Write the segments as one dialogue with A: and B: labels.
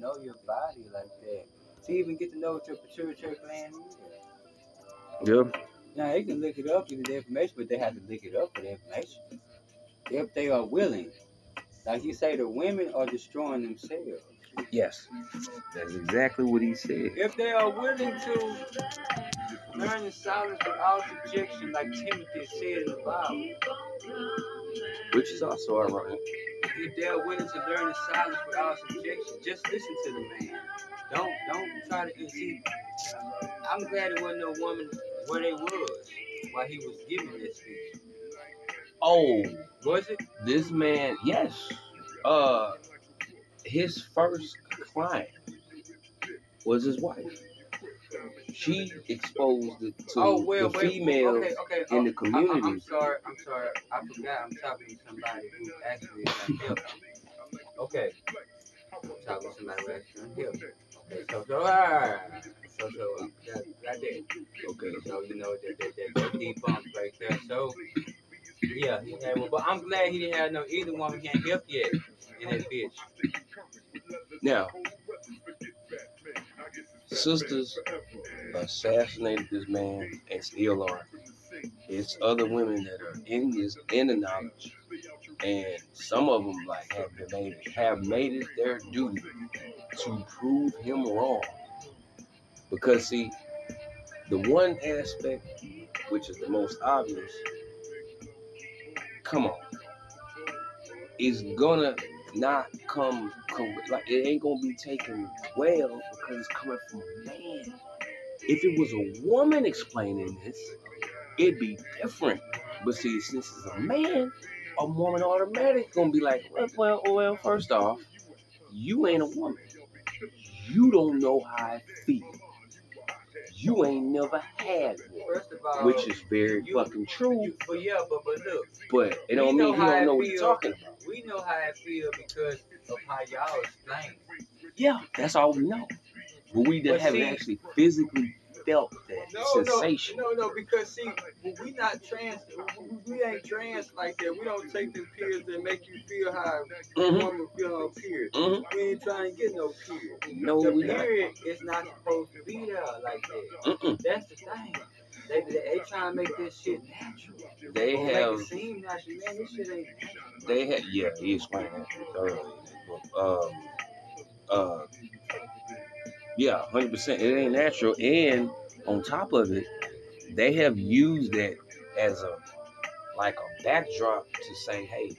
A: know your body like that. To even get to know what your pituitary gland is.
B: Yeah.
A: Now they can look it up in the information, but they have to look it up for the information. If they are willing. Like you say, the women are destroying themselves.
B: Yes. That's exactly what he said.
A: If they are willing to learn the silence without subjection, like Timothy said in the Bible,
B: Which is also ironic.
A: If they are willing to learn the silence without subjection, just listen to the man. Don't don't try to see. I'm glad it wasn't no woman where they was while he was giving this speech.
B: Oh,
A: Was it?
B: this man, yes. Uh his first client was his wife. She exposed it to
A: oh well,
B: the
A: wait.
B: females
A: okay, okay.
B: in
A: oh,
B: the community.
A: I, am sorry. I'm sorry. I forgot. I'm talking to somebody who actually is trying to help. Okay. I'm talking to somebody who actually trying to help. Okay. So so ah, so so uh, that, that did.
B: Okay.
A: So you know that that that, that deep bump right there. So yeah, he had one, but I'm glad he didn't have no either woman can't help yet in that bitch.
B: Now, sisters assassinated this man and still are. It's other women that are in this in the knowledge, and some of them like have made have made it their duty to prove him wrong. Because see, the one aspect which is the most obvious, come on, is gonna not come. Like it ain't gonna be taken well because it's coming from a man. If it was a woman explaining this, it'd be different. But see, since it's a man, a woman automatic gonna be like, well, well, well, first off, you ain't a woman. You don't know how I feel. You ain't never had one,
A: all,
B: which is very
A: you-
B: fucking true.
A: you, but yeah, but but look.
B: But it don't mean he don't
A: it
B: know what he's
A: feel.
B: talking about.
A: We know how I feel because of how y'all explain.
B: Yeah, that's all we know. But we
A: But
B: haven't
A: see-
B: actually physically felt that
A: No,
B: sensation.
A: no, no, no, because see, we not trans, we, ain't trans like that. We don't take them pills that make you feel how a
B: Mhm.
A: woman feel period.
B: Mhm.
A: We ain't trying to get no period.
B: No,
A: the
B: we not.
A: period is not supposed to be there like that.
B: Mm-mm.
A: That's the thing. They, they, they trying to make this shit natural.
B: They
A: Make
B: have,
A: it seem natural. Man, this shit ain't natural.
B: they had, yeah, he explained that thoroughly. in. Um, uh, yeah, hundred percent. It ain't natural, and on top of it, they have used that as a like a backdrop to say, hey,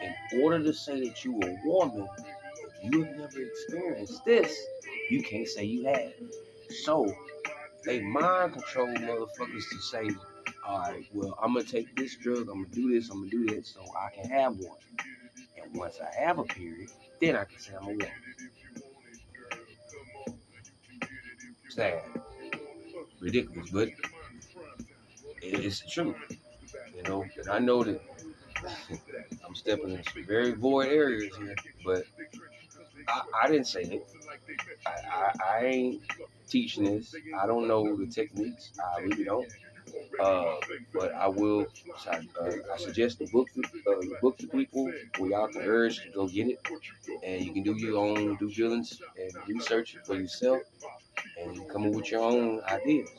B: in order to say that you a woman, you have never experienced this, you can't say you have. So they mind control motherfuckers to say, all right, well, I'm gonna take this drug, I'm gonna do this, I'm gonna do that, so I can have one. And once I have a period, then I can say I'm a woman. Sad, ridiculous, but it's the truth, you know. And I know that I'm stepping in some very void areas here, but I, I didn't say it. I, I, I ain't teaching this. I don't know the techniques. I really don't. Uh, but I will. I, uh, I suggest the book, uh, the book to people where y'all can urge to go get it, and you can do your own due diligence and research it for yourself, and come up with your own ideas.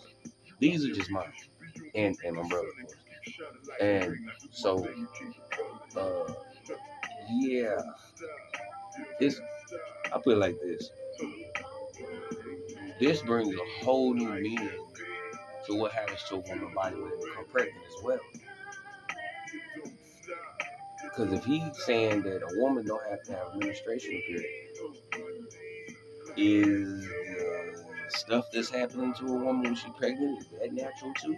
B: These are just mine, and and my brother. And so, uh, yeah, this I put it like this. This brings a whole new meaning to what happens to a woman's body when they become pregnant as well. Because if he's saying that a woman don't have to have a menstruation period, is stuff that's happening to a woman when she's pregnant is that natural too?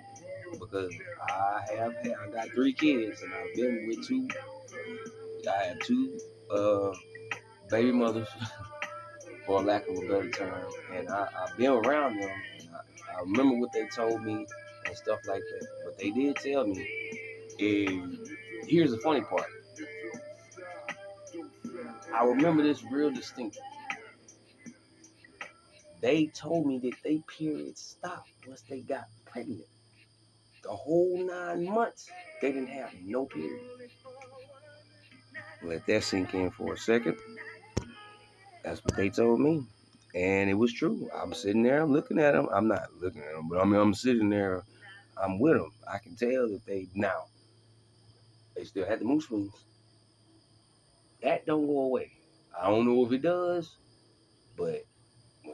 B: Because I have I got three kids and I've been with two. I have two uh, baby mothers, for lack of a better term, and I, I've been around them. I, I remember what they told me and stuff like that. But they did tell me And here's the funny part. I remember this real distinctly. They told me that they period stopped once they got pregnant. The whole nine months, they didn't have no period. Let that sink in for a second. That's what they told me. And it was true. I'm sitting there, I'm looking at them. I'm not looking at them, but I mean, I'm sitting there, I'm with them. I can tell that they now, they still had the moose wings. That don't go away. I don't know if it does, but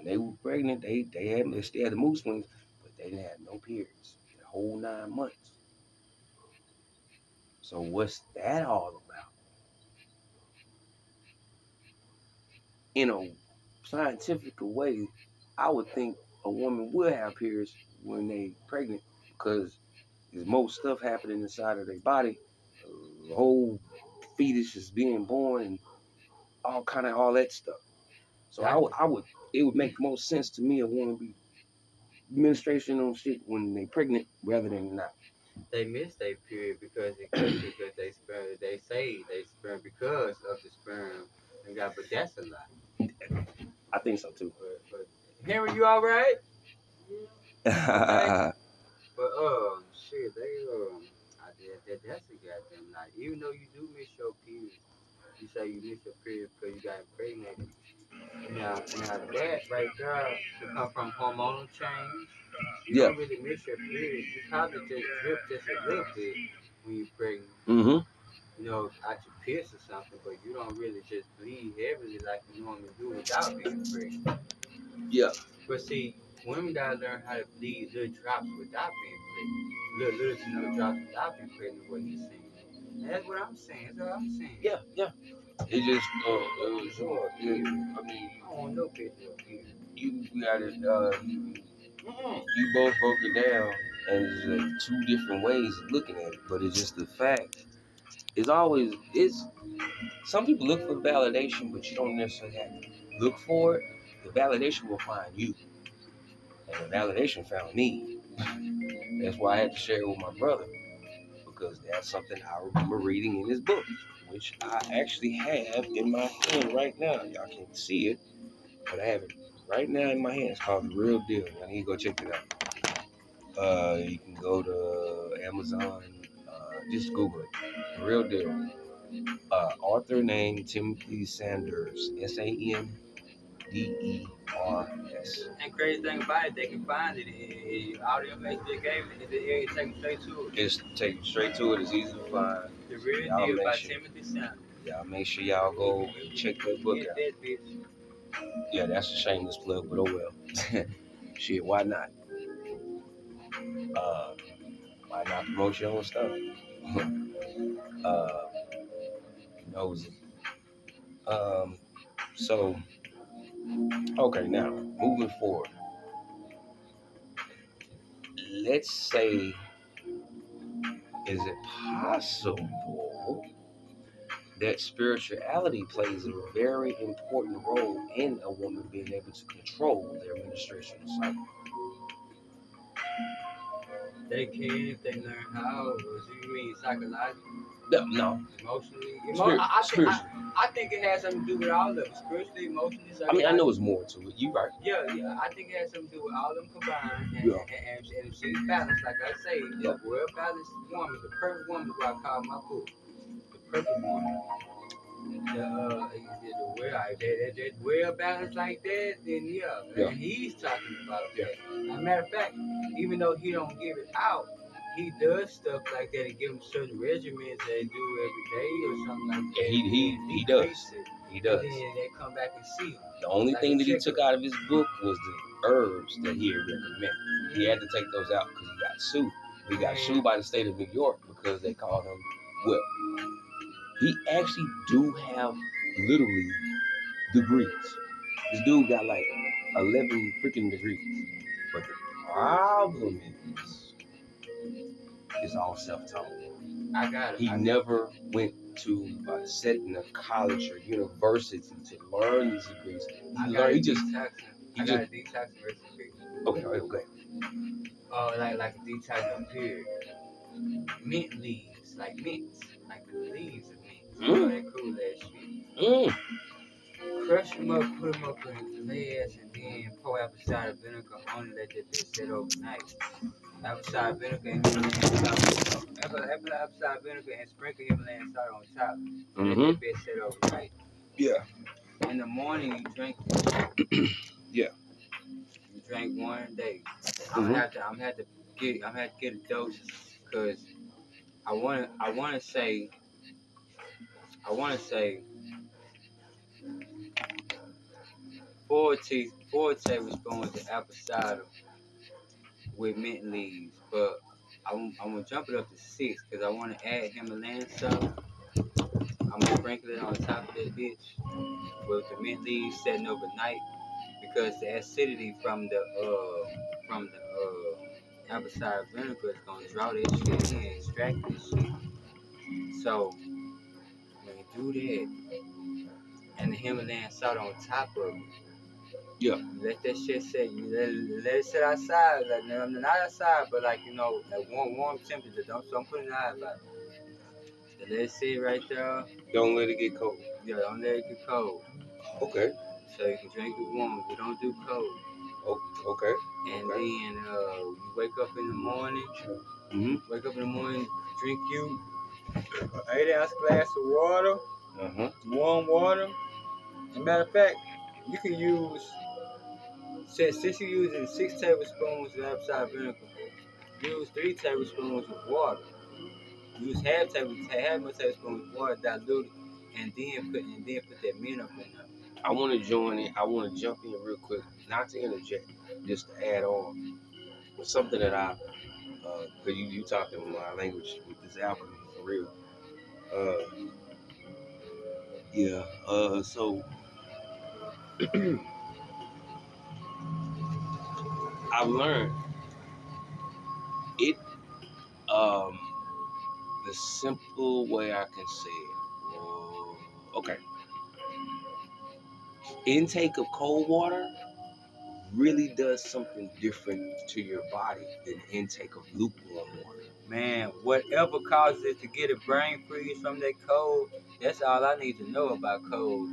B: they were pregnant, they they had they still had the moose swings, but they didn't have no periods the whole nine months. So what's that all about? In a scientific way, I would think a woman will have periods when they pregnant because there's most stuff happening inside of their body. The whole fetus is being born and all kind of all that stuff. So I would, I would, it would make more sense to me a woman be menstruation on shit when they pregnant rather than not.
A: They miss their period because it because they sperm they say they sperm because of the sperm and got but that's a lie.
B: I think so too.
A: But, but Henry, you all right? Yeah. But um, shit, they um, I did that. That's a goddamn lie. Even though you do miss your period, you say you miss your period because you got impregnated. Now, now that right there should come from hormonal change. You
B: Yeah.
A: don't really miss your period. You probably just drip just a little bit when you're pregnant.
B: mm-hmm.
A: You know, out your piss or something, but you don't really just bleed heavily like you normally do without being pregnant.
B: Yeah.
A: But see, women gotta learn how to bleed little drops without being pregnant. Little, little to no drops without being pregnant, what he's saying. And that's what I'm saying. That's what I'm saying.
B: Yeah, yeah. It just, uh, uh, yeah, I mean,
A: picture of you.
B: you got it, uh, you, you both broke it down, and it's like two different ways of looking at it. But it's just the fact. It's always it's. Some people look for validation, but you don't necessarily have to look for it. The validation will find you, and the validation found me. That's why I had to share it with my brother because that's something I remember reading in his book, which I actually have in my hand right now. Y'all can't see it, but I have it right now in my hand. It's called The Real Deal. Y'all need to go check it out. Uh, you can go to Amazon. Uh, just Google it. The Real Deal. Uh, author name Timothy Sanders. S A N D E R S.
A: And crazy thing about it, they can find it. it, it all the information they gave it, it, it, take them straight to it.
B: It's take straight to it. It's easy to find.
A: The real
B: Y'all
A: deal by
B: sure-
A: Timothy Sanders.
B: Y'all make sure y'all go check that book out.
A: that.
B: Yeah, that's a shameless plug, but oh well. Shit, why not? Uh, why not promote your own stuff? uh, nosy. Um, so, okay, now moving forward. Let's say, is it possible that spirituality plays a very important role in a woman being able to control their menstruation cycle.
A: They can if they learn how. Or you mean psychologically,
B: No, no.
A: emotionally? Emo-
B: Spirit,
A: I, I, think, I,
B: spiritually.
A: I think it has something to do with all of it. Spiritually, emotionally,
B: I mean, I know it's more to it. You right.
A: Yeah, yeah, I think it has something to do with all of them combined. And,
B: Yeah.
A: and, and, and she's balanced, like I say,
B: Yeah.
A: the well balanced woman, the perfect woman is what I call my book. The perfect woman. The, uh, the, the well, that, that, that well balanced like that, then yeah,
B: Yeah.
A: and he's talking about
B: Yeah.
A: that. As a matter of fact, even though he don't give it out, he does stuff like that and give him certain regimens that they do every day or something like that.
B: Yeah, he- he-
A: and
B: he does.
A: it.
B: He does.
A: And then they come back and see him.
B: The only
A: Like
B: thing that he took out of his book was the herbs that he had recommended. He had to take those out because he got sued. He got sued by the state of New York because they called him whip. He actually do have literally degrees. This dude got like eleven freaking degrees. But the problem is, it's all self-taught.
A: I got it.
B: He
A: I
B: never went to a setting of college or university to learn these degrees.
A: I
B: He
A: got
B: learned.
A: a
B: He just
A: detoxing.
B: he
A: I got a detoxing recipe.
B: okay. Okay. okay.
A: Oh, like like a detox period. Mint leaves, like mints, like the leaves of mint.
B: Mm.
A: Oh, that cool ass shit.
B: Mm.
A: Crush them up, put them up in a glass, and then pour apple cider vinegar on it. Let that bitch sit overnight. Apple cider vinegar and Himalayan salt. Apple, apple, apple cider vinegar and sprinkle Himalayan salt on top. And
B: Mhm.
A: let that bitch sit overnight.
B: Yeah.
A: in the morning you drink.
B: Yeah.
A: You drink one a day. I'm gonna have to. I'm gonna have to get. I'm gonna have to get a dose because I want to. I want to say. I want to say. Four tea, four tablespoons of apple cider with mint leaves, but I'm, I'm gonna jump it up to six because I want to add Himalayan salt. I'm gonna sprinkle it on top of that bitch with the mint leaves setting overnight because the acidity from the uh from the uh apple cider vinegar is gonna draw this shit in, extract this shit. So when you do that, and the Himalayan salt on top of it.
B: Yeah.
A: Let that shit sit. You let, let it sit outside. Like, no, not outside, but like you know, at warm, warm temperature. Don't don't put it in the hot box. So let it sit right there.
B: Don't let it get cold.
A: Yeah, don't let it get cold.
B: Okay.
A: So you can drink it warm, but don't do cold.
B: O- Okay.
A: And
B: Okay.
A: then uh, you wake up in the morning.
B: Mhm.
A: Wake up in the morning, drink you an eight ounce glass of water,
B: Uh huh.
A: warm water. As a matter of fact, you can use since since you're using six tablespoons of apple cider vinegar, use three tablespoons of water. Use half table half a tablespoon of water diluted, and then put and then put that mint up in there.
B: I want to join in. I want to jump in real quick, not to interject, just to add on something that I, uh, cause you you talking my language with this album for real. Uh, yeah. Uh, so I've learned it. Um, the simple way I can say it. okay intake of cold water really does something different to your body than intake of lukewarm water.
A: Man, whatever causes it to get a brain freeze from that cold, that's all I need to know about cold.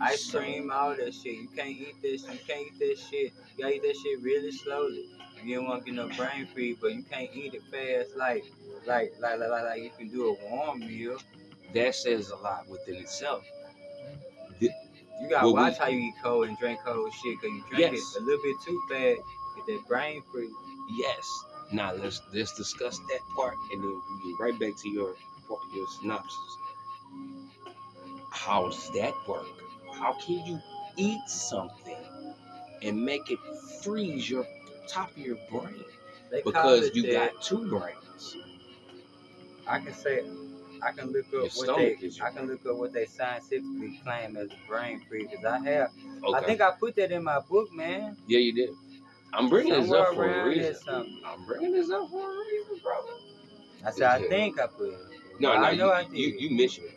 A: Ice cream, all that shit. You can't eat this. You can't eat that shit. You gotta eat that shit really slowly. You don't want to get no brain freeze, but you can't eat it fast like like like like like, like you can do a warm meal.
B: That says a lot within itself.
A: You gotta
B: Well, we-
A: watch how you eat cold and drink cold shit, cause you drink
B: Yes.
A: it a little bit too fast, get that brain freeze.
B: Yes. Now let's let's discuss that part, and then we get right back to your your synopsis. How does that work? How can you eat something and make it freeze your top of your brain
A: They
B: because you
A: that-
B: got two brains?
A: I can say, I can look
B: Your
A: up what they, I can look up what they scientifically claim as brain freeze. Cause I have,
B: Okay.
A: I think I put that in my book, man.
B: yeah, you did. I'm bringing this up for a reason. I'm bringing this up for a reason, bro.
A: I said I think I put it.
B: No, no,
A: I know
B: you,
A: I did.
B: you you mentioned it.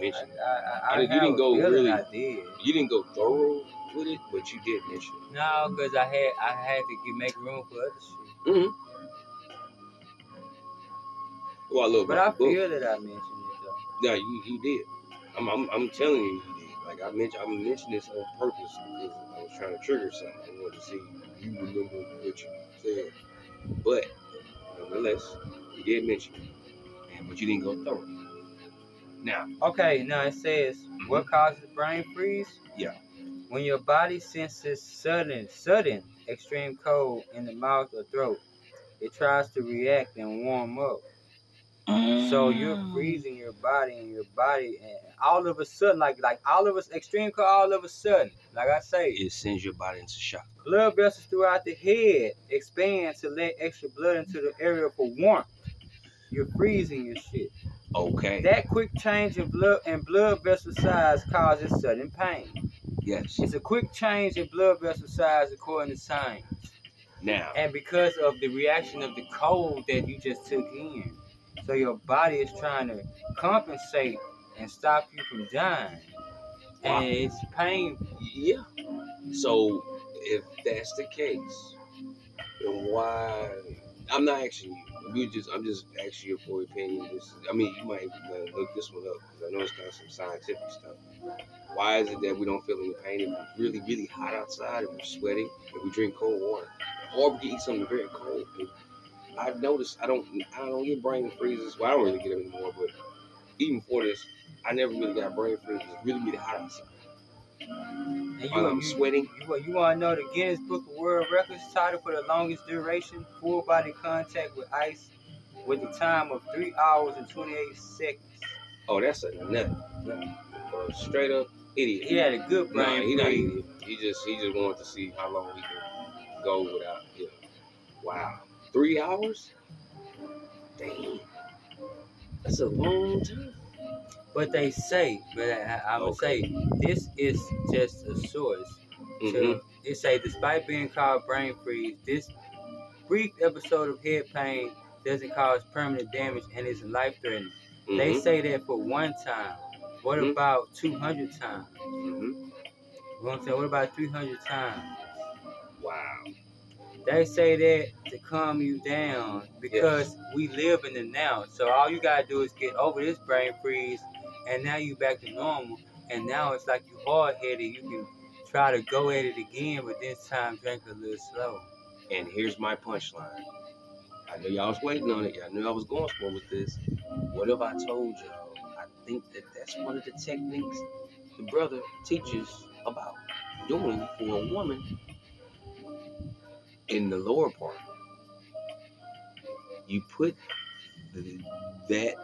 B: You
A: I,
B: mentioned
A: I, I,
B: I
A: I
B: you didn't go really-
A: I did.
B: You didn't go thorough with it, but you did mention it.
A: No, cause I had, I had to get, make room for other shit.
B: Mm-hmm. Well, I love
A: But I
B: about the book.
A: feel that I mentioned it though.
B: No, you you did. I'm, I'm I'm telling you, you did. Like I mentioned, I'm mentioning this on purpose because I was trying to trigger something. I wanted to see you remember what you said. But nonetheless, you did mention it, and but you didn't go thorough. Now,
A: Okay, now it says what causes brain freeze?
B: Mm-hmm. Yeah.
A: When your body senses sudden, sudden extreme cold in the mouth or throat, it tries to react and warm up. So you're
B: Mm.
A: freezing your body and your body, and all of a sudden, like like all of us extreme cold, all of a sudden, like I say,
B: it sends your body into shock.
A: blood vessels throughout the head expand to let extra blood into the area for warmth. You're freezing your shit.
B: Okay.
A: That quick change in blood and blood vessel size causes sudden pain.
B: yes.
A: It's a quick change in blood vessel size according to science.
B: Now,
A: And because of the reaction of the cold that you just took in. So your body is trying to compensate and stop you from dying.
B: Wow.
A: And it's painful.
B: yeah. So if that's the case, then why? I'm not asking you. Just, I'm just asking you for opinion. This, I mean, you might look this one up because I know it's got some scientific stuff. Why is it that we don't feel any pain if it's really, really hot outside, and we're sweating, and we drink cold water, or we can eat something very cold? I've noticed I don't, I don't get brain freezes. Well, I don't really get them anymore, but even before this, I never really got brain freezes. It's really, really hot outside.
A: And you,
B: I'm sweating.
A: You, you want to know the Guinness Book of World Records title for the longest duration full body contact with ice with a time of three hours and 28 seconds.
B: Oh, that's a nut. A straight up idiot.
A: He had a good
B: Nah,
A: brain.
B: he not idiot. He just he just wanted to see how long he could go without. Yeah. Wow. Three hours. Damn. That's a long time.
A: But they say, but I, would
B: Okay.
A: say this is just a source.
B: hmm
A: To, it say, despite being called brain freeze, this brief episode of head pain doesn't cause permanent damage and is life threatening. They
B: hmm
A: say that for one time. What
B: Mhm.
A: about 200 times?
B: hmm
A: You know what I'm saying? What about 300 times?
B: Wow.
A: They say that to calm you down because we live in the now. So all you gotta do is get over this brain freeze, and now you back to normal. And now it's like you hard headed. You can try to go at it again, but this time drink a little slow.
B: And here's my punchline. I knew y'all was waiting on it. Y'all knew I was going for with this. What if I told y'all? I think that that's one of the techniques the brother teaches about doing for a woman in the lower part. You put the, that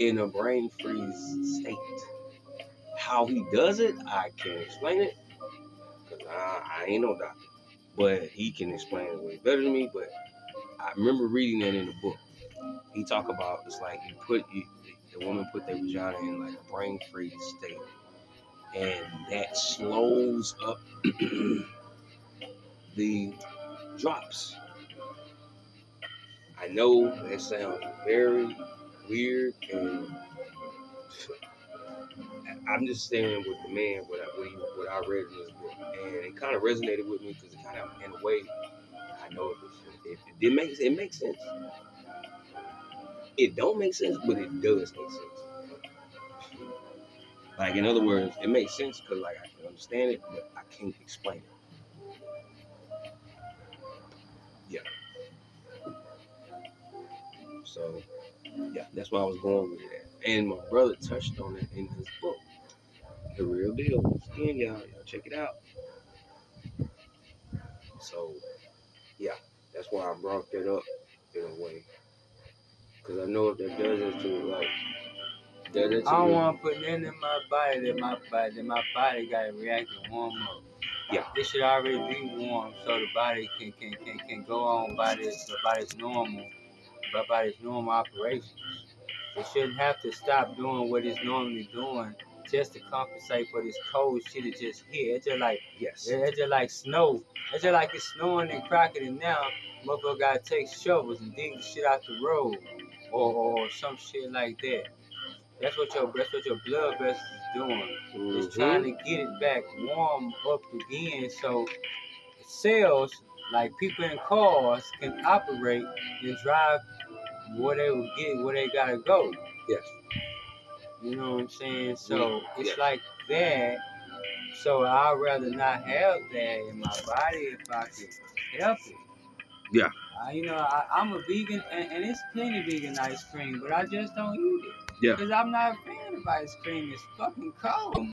B: in a brain freeze state. How he does it, I can't explain it because I, I ain't no doctor but he can explain it way better than me. But I remember reading that in the book. He talk about it's like you put you, the woman put their vagina in like a brain freeze state, and that slows up the drops. I know that sounds very weird, and I'm just saying with the man what I, what, he, what I read in this book, and it kind of resonated with me because it kind of, in a way, I know it, it, it makes it makes sense. It don't make sense, but it does make sense. Like in other words, it makes sense because like I can understand it, but I can't explain it. Yeah. So, yeah, that's why I was going with that. And my brother touched on it in his book, The Real Deal. Again, y'all, y'all check it out. So, yeah, that's why I brought that up in a way. Because I know if that does it to, like,
A: I don't want to put nothing in my body that my body that my body got to react and warm up.
B: Yeah.
A: It should already be warm so the body can can, can, can go on by this by its normal by, by its normal operations. It shouldn't have to stop doing what it's normally doing just to compensate for this cold shit it just hit. It's just like
B: Yes.
A: it's just like snow. It's just like it's snowing and cracking and now motherfucker gotta take shovels and dig the shit out the road or, or some shit like that. That's what your that's what your blood vessels is doing. It's
B: Mhm.
A: trying to get it back warm up again so cells, like people in cars, can operate and drive where they will get where they gotta go.
B: Yes.
A: You know what I'm saying? So it's
B: Yes.
A: like that. So I'd rather not have that in my body if I could help it.
B: Yeah.
A: Uh, you know, I, I'm a vegan, and, and it's plenty vegan ice cream, but I just don't eat it.
B: Yeah.
A: Because I'm not a fan of ice cream. It's fucking cold.